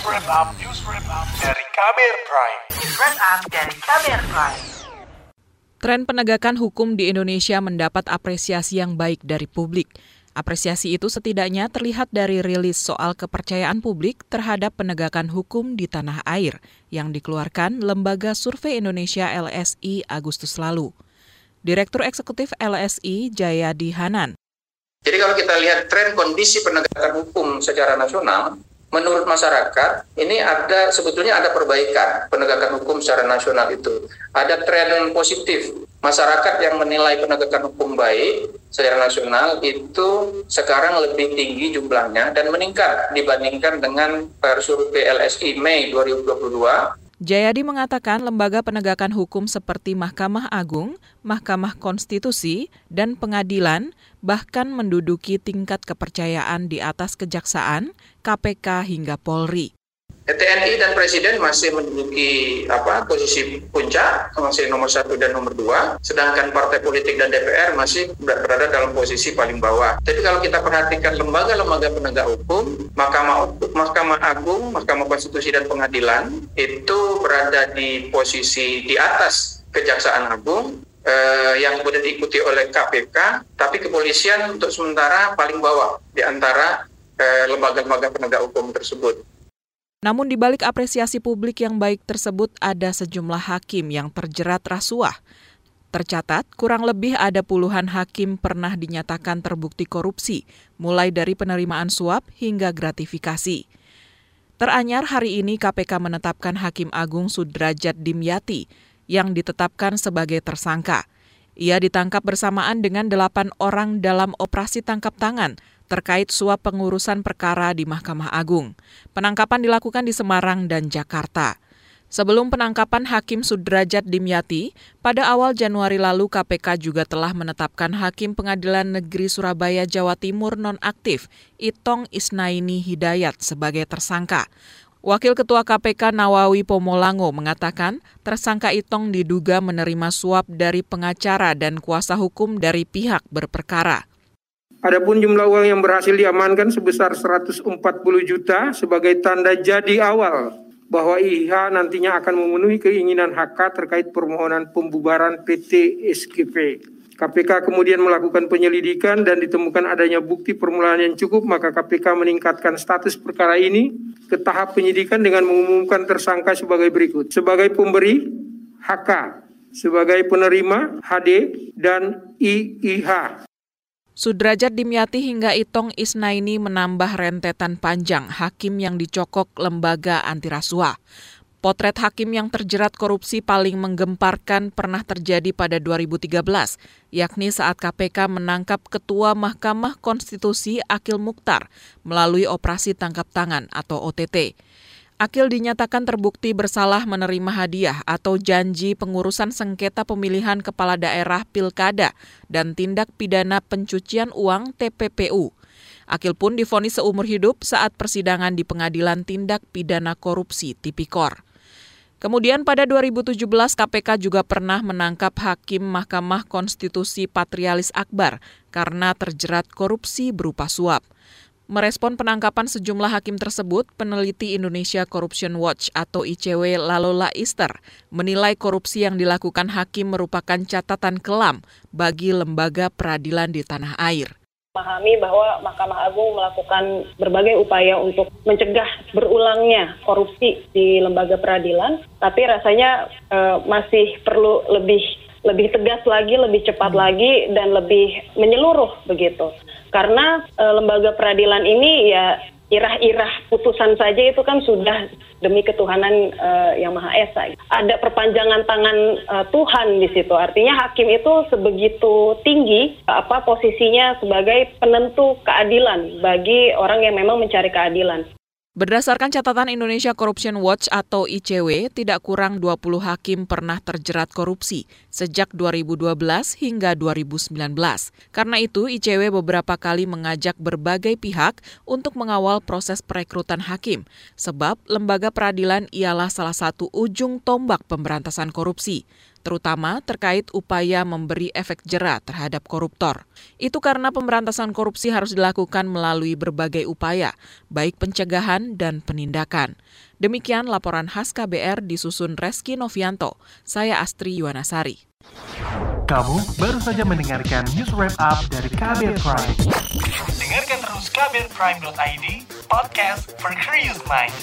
News Wrap Up, News Wrap Up dari Kamer Prime. News Wrap Up dari Kamer Prime. Tren penegakan hukum di Indonesia mendapat apresiasi yang baik dari publik. Apresiasi itu setidaknya terlihat dari rilis soal kepercayaan publik terhadap penegakan hukum di tanah air yang dikeluarkan Lembaga Survei Indonesia LSI Agustus lalu. Direktur Eksekutif LSI Jayadi Hanan. Jadi kalau kita lihat tren kondisi penegakan hukum secara nasional, menurut masyarakat ini ada sebetulnya ada perbaikan penegakan hukum secara nasional itu. Ada tren positif. Masyarakat yang menilai penegakan hukum baik secara nasional itu sekarang lebih tinggi jumlahnya dan meningkat dibandingkan dengan survei LSI Mei 2022 Jayadi mengatakan lembaga penegakan hukum seperti Mahkamah Agung, Mahkamah Konstitusi, dan Pengadilan bahkan menduduki tingkat kepercayaan di atas Kejaksaan, KPK hingga Polri. TNI dan Presiden masih menduduki apa posisi puncak, masih nomor satu dan nomor dua, sedangkan partai politik dan DPR masih berada dalam posisi paling bawah. Jadi kalau kita perhatikan lembaga-lembaga penegak hukum, Mahkamah Mahkamah Agung, Mahkamah Konstitusi dan Pengadilan itu berada di posisi di atas Kejaksaan Agung, eh, yang kemudian diikuti oleh KPK, tapi kepolisian untuk sementara paling bawah di antara eh, lembaga-lembaga penegak hukum tersebut. Namun di balik apresiasi publik yang baik tersebut ada sejumlah hakim yang terjerat rasuah. Tercatat, kurang lebih ada puluhan hakim pernah dinyatakan terbukti korupsi, mulai dari penerimaan suap hingga gratifikasi. Teranyar hari ini KPK menetapkan Hakim Agung Sudrajat Dimyati yang ditetapkan sebagai tersangka. Ia ditangkap bersamaan dengan delapan orang dalam operasi tangkap tangan terkait suap pengurusan perkara di Mahkamah Agung. Penangkapan dilakukan di Semarang dan Jakarta. Sebelum penangkapan Hakim Sudrajat Dimyati, pada awal Januari lalu KPK juga telah menetapkan Hakim Pengadilan Negeri Surabaya Jawa Timur nonaktif Itong Isnaini Hidayat sebagai tersangka. Wakil Ketua KPK Nawawi Pomolango mengatakan tersangka Itong diduga menerima suap dari pengacara dan kuasa hukum dari pihak berperkara. Adapun jumlah uang yang berhasil diamankan sebesar 140 juta sebagai tanda jadi awal bahwa IH nantinya akan memenuhi keinginan HK terkait permohonan pembubaran PT SKP. KPK kemudian melakukan penyelidikan dan ditemukan adanya bukti permulaan yang cukup, maka KPK meningkatkan status perkara ini ke tahap penyidikan dengan mengumumkan tersangka sebagai berikut. Sebagai pemberi, HK. Sebagai penerima, HD, dan IIH. Sudrajat Dimyati hingga Itong Isnaini menambah rentetan panjang hakim yang dicokok lembaga anti rasuah. Potret hakim yang terjerat korupsi paling menggemparkan pernah terjadi pada 2013, yakni saat KPK menangkap Ketua Mahkamah Konstitusi Akil Mukhtar melalui operasi tangkap tangan atau OTT. Akil dinyatakan terbukti bersalah menerima hadiah atau janji pengurusan sengketa pemilihan kepala daerah pilkada dan tindak pidana pencucian uang TPPU. Akil pun difonis seumur hidup saat persidangan di Pengadilan Tindak Pidana Korupsi Tipikor. Kemudian pada 2017 KPK juga pernah menangkap Hakim Mahkamah Konstitusi Patrialis Akbar karena terjerat korupsi berupa suap. Merespon penangkapan sejumlah hakim tersebut, peneliti Indonesia Corruption Watch atau ICW Lalola Easter menilai korupsi yang dilakukan hakim merupakan catatan kelam bagi lembaga peradilan di tanah air memahami bahwa Mahkamah Agung melakukan berbagai upaya untuk mencegah berulangnya korupsi di lembaga peradilan, tapi rasanya uh, masih perlu lebih lebih tegas lagi, lebih cepat hmm. lagi, dan lebih menyeluruh begitu. Karena e, lembaga peradilan ini ya irah-irah putusan saja itu kan sudah demi ketuhanan uh, yang maha esa. Ada perpanjangan tangan uh, Tuhan di situ. Artinya hakim itu sebegitu tinggi apa posisinya sebagai penentu keadilan bagi orang yang memang mencari keadilan. Berdasarkan catatan Indonesia Corruption Watch atau ICW, tidak kurang 20 hakim pernah terjerat korupsi sejak 2012 hingga 2019. Karena itu, ICW beberapa kali mengajak berbagai pihak untuk mengawal proses perekrutan hakim, sebab lembaga peradilan ialah salah satu ujung tombak pemberantasan korupsi. Terutama terkait upaya memberi efek jerat terhadap koruptor. Itu karena pemberantasan korupsi harus dilakukan melalui berbagai upaya, baik pencegahan dan penindakan. Demikian laporan khas KBR disusun Reski Novianto. Saya Astri Yuwanasari. Kamu baru saja mendengarkan news wrap up dari KBR Prime. Dengarkan terus kbrprime.id, podcast for curious mind.